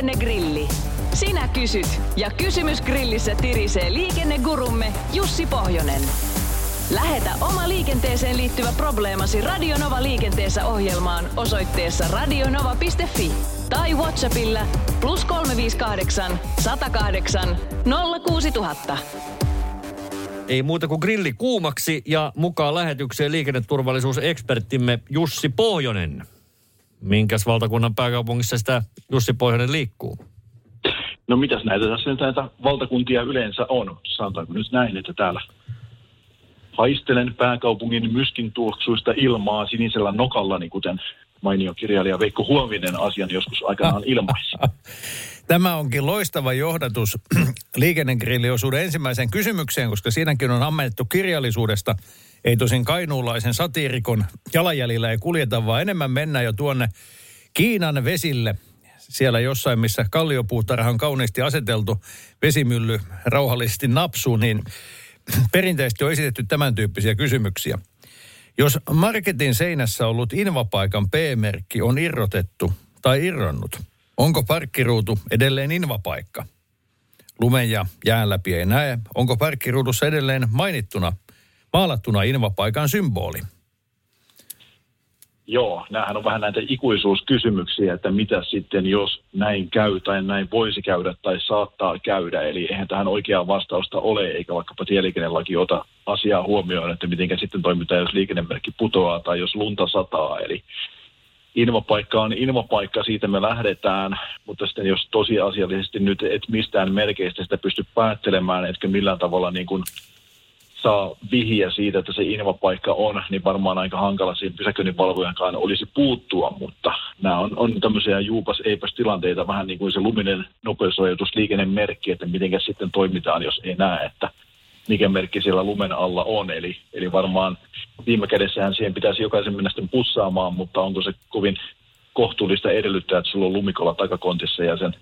Liikennegrilli. Sinä kysyt ja kysymys grillissä tirisee liikennegurumme Jussi Pohjonen. Lähetä oma liikenteeseen liittyvä probleemasi Radionova liikenteessä ohjelmaan osoitteessa radionova.fi tai Whatsappilla plus 358 108 06000. Ei muuta kuin grilli kuumaksi ja mukaan lähetykseen liikenneturvallisuuseksperttimme Jussi Pohjonen. Minkäs valtakunnan pääkaupungissa sitä Jussi Pohjonen liikkuu? No mitäs näitä tässä nyt näitä valtakuntia yleensä on? Sanotaanko nyt näin, että täällä haistelen pääkaupungin myskin tuoksuista ilmaa sinisellä nokallani, kuten mainio kirjailija Veikko Huovinen asian joskus aikanaan ilmaisi. Tämä onkin loistava johdatus liikennegrilliosuuden ensimmäiseen kysymykseen, koska siinäkin on ammennettu kirjallisuudesta. Ei tosin kainuulaisen satiirikon jalanjäljillä ei kuljeta, vaan enemmän mennään jo tuonne Kiinan vesille. Siellä jossain, missä kalliopuutarha on kauniisti aseteltu, vesimylly rauhallisesti napsuu, niin perinteisesti on esitetty tämän tyyppisiä kysymyksiä. Jos marketin seinässä ollut invapaikan P-merkki on irrotettu tai irronnut, onko parkkiruutu edelleen invapaikka? Lumen ja jään läpi ei näe. Onko parkkiruudussa edelleen mainittuna, maalattuna invapaikan symboli? Joo, näähän on vähän näitä ikuisuuskysymyksiä, että mitä sitten, jos näin käy tai näin voisi käydä tai saattaa käydä. Eli eihän tähän oikeaa vastausta ole, eikä vaikkapa tieliikennelaki ota asiaa huomioon, että miten sitten toimitaan, jos liikennemerkki putoaa tai jos lunta sataa. Eli invapaikka on invapaikka, siitä me lähdetään, mutta sitten jos tosiasiallisesti nyt et mistään merkeistä sitä pysty päättelemään, etkä millään tavalla niin kuin saa vihiä siitä, että se invapaikka on, niin varmaan aika hankala siinä pysäköinninvalvojankaan olisi puuttua, mutta nämä on, on tämmöisiä juupas eipäs tilanteita, vähän niin kuin se luminen nopeusrajoitus liikennemerkki, että miten sitten toimitaan, jos ei näe, että mikä merkki siellä lumen alla on. Eli, eli varmaan viime kädessähän siihen pitäisi jokaisen mennä sitten pussaamaan, mutta onko se kovin kohtuullista edellyttää, että sulla on lumikolla takakontissa ja sen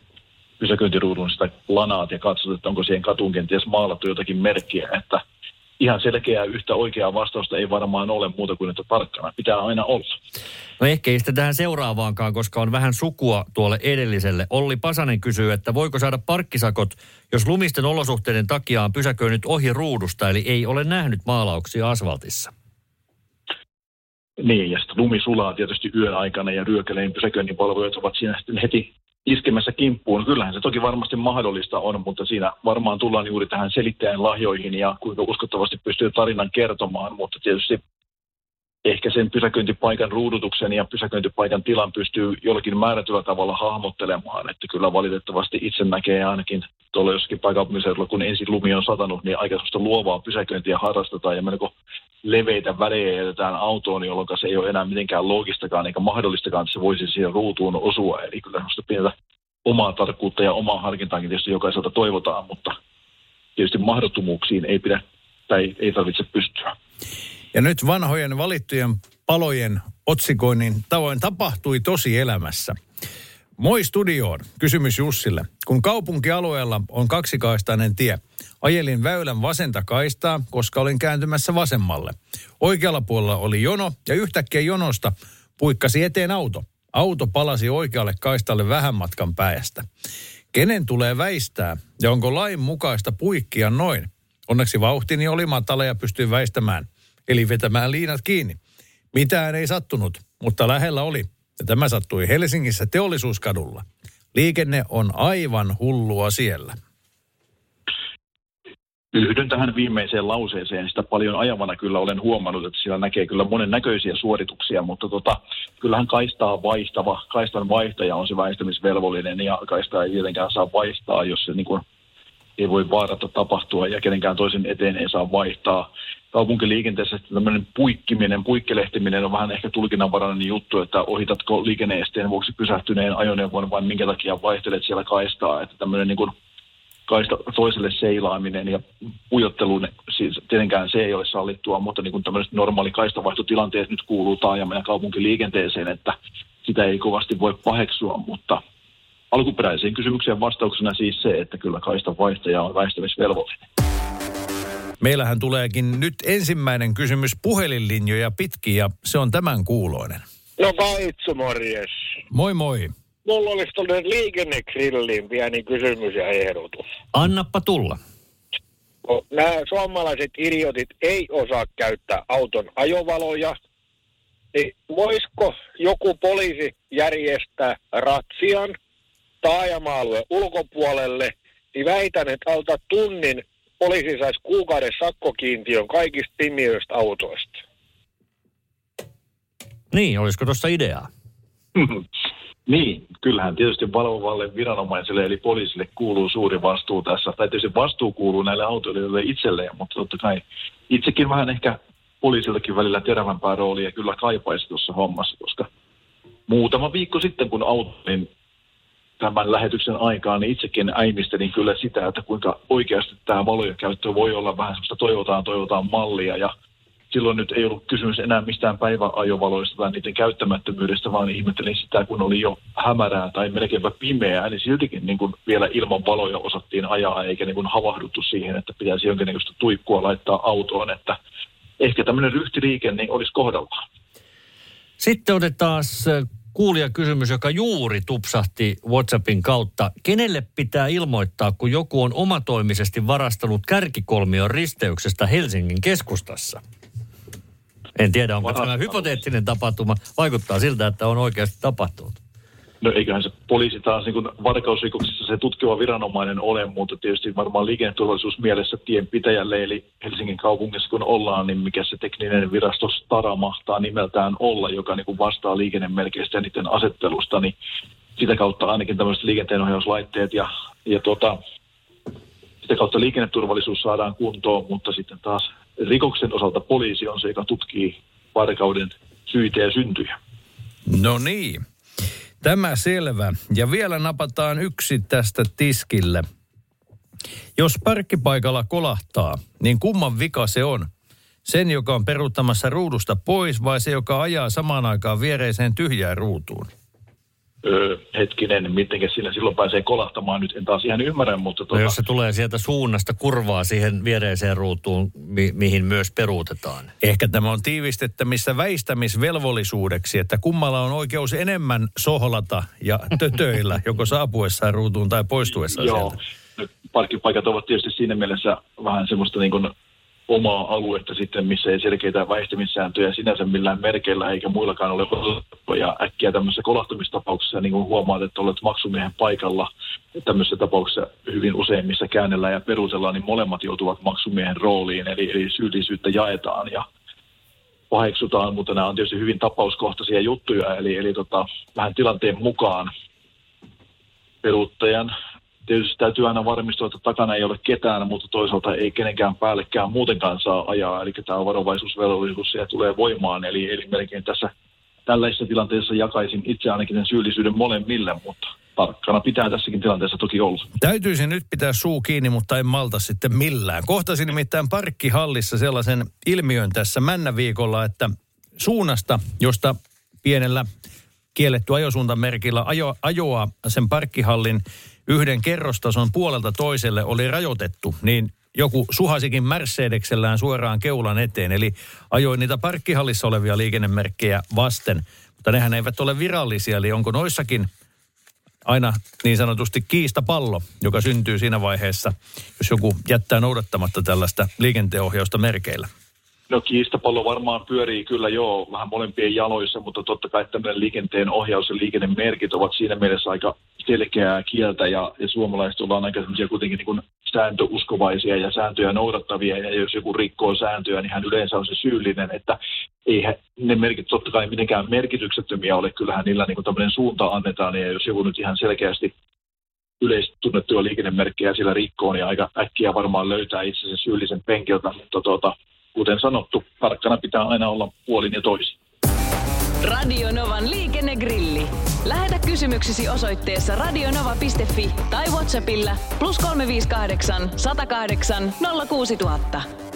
pysäköintiruudun sitä lanaat ja katsot, että onko siihen katuun kenties maalattu jotakin merkkiä, että ihan selkeää yhtä oikeaa vastausta ei varmaan ole muuta kuin, että tarkkana pitää aina olla. No ehkä ei sitä tähän seuraavaankaan, koska on vähän sukua tuolle edelliselle. Olli Pasanen kysyy, että voiko saada parkkisakot, jos lumisten olosuhteiden takia on pysäköinyt ohi ruudusta, eli ei ole nähnyt maalauksia asfaltissa. Niin, ja sitten lumi sulaa tietysti yön aikana ja ryökäleen pysäköinninvalvojat ovat siinä sitten heti iskemässä kimppuun. Kyllähän se toki varmasti mahdollista on, mutta siinä varmaan tullaan juuri tähän selittäjän lahjoihin ja kuinka uskottavasti pystyy tarinan kertomaan, mutta tietysti ehkä sen pysäköintipaikan ruudutuksen ja pysäköintipaikan tilan pystyy jollakin määrätyllä tavalla hahmottelemaan, että kyllä valitettavasti itse näkee ainakin tuolla jossakin paikaupunkiseudulla, kun ensin lumi on satanut, niin aika luovaa pysäköintiä harrastetaan ja melko leveitä välejä jätetään autoon, jolloin se ei ole enää mitenkään loogistakaan eikä mahdollistakaan, että se voisi siihen ruutuun osua. Eli kyllä sellaista pientä omaa tarkkuutta ja omaa harkintaakin tietysti jokaiselta toivotaan, mutta tietysti mahdottomuuksiin ei pidä tai ei tarvitse pystyä. Ja nyt vanhojen valittujen palojen otsikoinnin tavoin tapahtui tosi elämässä. Moi studioon. Kysymys Jussille. Kun kaupunkialueella on kaksikaistainen tie, ajelin väylän vasenta kaistaa, koska olin kääntymässä vasemmalle. Oikealla puolella oli jono ja yhtäkkiä jonosta puikkasi eteen auto. Auto palasi oikealle kaistalle vähän matkan päästä. Kenen tulee väistää ja onko lain mukaista puikkia noin? Onneksi vauhtini oli matala ja pystyin väistämään, eli vetämään liinat kiinni. Mitään ei sattunut, mutta lähellä oli. Ja tämä sattui Helsingissä teollisuuskadulla. Liikenne on aivan hullua siellä. Yhdyn tähän viimeiseen lauseeseen. Sitä paljon ajavana kyllä olen huomannut, että siellä näkee kyllä monen näköisiä suorituksia, mutta tota, kyllähän kaistaa vaihtava, kaistan vaihtaja on se väistämisvelvollinen ja kaistaa ei tietenkään saa vaihtaa, jos se niin kuin ei voi vaarata tapahtua ja kenenkään toisen eteen ei saa vaihtaa. Kaupunkiliikenteessä tämmöinen puikkiminen, puikkelehtiminen on vähän ehkä tulkinnanvarainen juttu, että ohitatko liikenneesteen vuoksi pysähtyneen ajoneuvon vai minkä takia vaihtelet siellä kaistaa, että tämmöinen niin kuin kaista toiselle seilaaminen ja pujottelu, siis tietenkään se ei ole sallittua, mutta niin kuin tämmöiset normaali kaistavaihtotilanteet nyt kuuluu taajaman ja kaupunkiliikenteeseen, että sitä ei kovasti voi paheksua, mutta alkuperäiseen kysymykseen vastauksena siis se, että kyllä kaistan vaihtaja on väistämisvelvollinen. Meillähän tuleekin nyt ensimmäinen kysymys puhelinlinjoja pitkin ja se on tämän kuuloinen. No Kaitsu, morjes. Moi moi. mulla olisi tuonne liikennegrilliin pieni kysymys ja ehdotus. Annappa tulla. Kun Nämä suomalaiset idiotit ei osaa käyttää auton ajovaloja, niin voisiko joku poliisi järjestää ratsian taajama-alueen ulkopuolelle, niin väitän, että alta tunnin poliisi saisi kuukauden sakkokiintiön kaikista pimiöistä autoista. Niin, olisiko tuossa ideaa? Niin, kyllähän tietysti valvovalle viranomaiselle eli poliisille kuuluu suuri vastuu tässä. Tai tietysti vastuu kuuluu näille autoilijoille itselleen, mutta totta kai itsekin vähän ehkä poliisillekin välillä terävämpää roolia kyllä kaipaisi tuossa hommassa, koska muutama viikko sitten, kun autoin tämän lähetyksen aikaan, niin itsekin äimistelin kyllä sitä, että kuinka oikeasti tämä valojen käyttö voi olla vähän semmoista toivotaan, toivotaan mallia ja silloin nyt ei ollut kysymys enää mistään päiväajovaloista tai niiden käyttämättömyydestä, vaan ihmettelin sitä, kun oli jo hämärää tai melkeinpä pimeää, niin siltikin niin kuin vielä ilman valoja osattiin ajaa, eikä niin kuin havahduttu siihen, että pitäisi jonkinnäköistä tuikkua laittaa autoon, että ehkä tämmöinen ryhtiliike niin olisi kohdallaan. Sitten otetaan kuulija kysymys, joka juuri tupsahti WhatsAppin kautta. Kenelle pitää ilmoittaa, kun joku on omatoimisesti varastanut kärkikolmion risteyksestä Helsingin keskustassa? En tiedä, onko tämä hypoteettinen tapahtuma. Vaikuttaa siltä, että on oikeasti tapahtunut. No eiköhän se poliisi taas niin varkausrikoksissa se tutkiva viranomainen ole, mutta tietysti varmaan liikenneturvallisuus mielessä tienpitäjälle, eli Helsingin kaupungissa kun ollaan, niin mikä se tekninen virasto Stara mahtaa nimeltään olla, joka niin kuin vastaa liikennemerkeistä ja niiden asettelusta, niin sitä kautta ainakin tämmöiset liikenteenohjauslaitteet ja, ja tota, sitä kautta liikenneturvallisuus saadaan kuntoon, mutta sitten taas rikoksen osalta poliisi on se, joka tutkii varkauden syitä ja syntyjä. No niin. Tämä selvä. Ja vielä napataan yksi tästä tiskille. Jos parkkipaikalla kolahtaa, niin kumman vika se on? Sen, joka on peruuttamassa ruudusta pois vai se, joka ajaa samaan aikaan viereiseen tyhjään ruutuun? Öö, hetkinen, miten siinä silloin pääsee kolahtamaan, nyt en taas ihan ymmärrä, mutta... No Tuota, jos se tulee sieltä suunnasta kurvaa siihen viereiseen ruutuun, mi- mihin myös peruutetaan. Ehkä tämä on tiivistettämissä väistämisvelvollisuudeksi, että kummalla on oikeus enemmän sohlata ja tötöillä, joko saapuessaan ruutuun tai poistuessaan Joo, sieltä. parkkipaikat ovat tietysti siinä mielessä vähän semmoista niin kuin omaa aluetta sitten, missä ei selkeitä väistämissääntöjä sinänsä millään merkeillä eikä muillakaan ole otettu. Ja äkkiä tämmöisessä kolahtumistapauksessa niin kuin huomaat, että olet maksumiehen paikalla tämmöisessä tapauksessa hyvin usein, missä käännellään ja peruutellaan, niin molemmat joutuvat maksumiehen rooliin, eli, eli syyllisyyttä jaetaan ja paheksutaan, mutta nämä on tietysti hyvin tapauskohtaisia juttuja, eli, eli tota, vähän tilanteen mukaan peruuttajan tietysti täytyy aina varmistua, että takana ei ole ketään, mutta toisaalta ei kenenkään päällekään muutenkaan saa ajaa. Eli tämä varovaisuusvelvollisuus siellä tulee voimaan. Eli, eli melkein tässä tällaisessa tilanteessa jakaisin itse ainakin sen syyllisyyden molemmille, mutta tarkkana pitää tässäkin tilanteessa toki olla. Täytyisi nyt pitää suu kiinni, mutta en malta sitten millään. Kohtasin nimittäin parkkihallissa sellaisen ilmiön tässä männäviikolla, että suunnasta, josta pienellä kielletty ajosuuntamerkillä ajo, ajoa sen parkkihallin yhden kerrostason puolelta toiselle oli rajoitettu, niin joku suhasikin Mercedeksellään suoraan keulan eteen. Eli ajoi niitä parkkihallissa olevia liikennemerkkejä vasten. Mutta nehän eivät ole virallisia, eli onko noissakin aina niin sanotusti kiistapallo, joka syntyy siinä vaiheessa, jos joku jättää noudattamatta tällaista liikenteenohjausta merkeillä. No kiistapallo varmaan pyörii kyllä joo vähän molempien jaloissa, mutta totta kai tämmöinen liikenteen ohjaus ja liikennemerkit ovat siinä mielessä aika selkeää kieltä ja, ja suomalaiset ollaan aika semmoisia kuitenkin niin kuin sääntöuskovaisia ja sääntöjä noudattavia ja jos joku rikkoo sääntöjä, niin hän yleensä on se syyllinen, että ei ne merkit totta kai mitenkään merkityksettömiä ole, kyllähän niillä niin kuin tämmöinen suunta annetaan ja jos joku nyt ihan selkeästi yleistunnettuja liikennemerkkejä sillä rikkoo, niin aika äkkiä varmaan löytää itsensä syyllisen penkiltä, mutta tuota, kuten sanottu, tarkkana pitää aina olla puolin ja toisin. Radio Novan liikennegrilli. Lähetä kysymyksesi osoitteessa radionova.fi tai Whatsappilla plus 358 108 06000.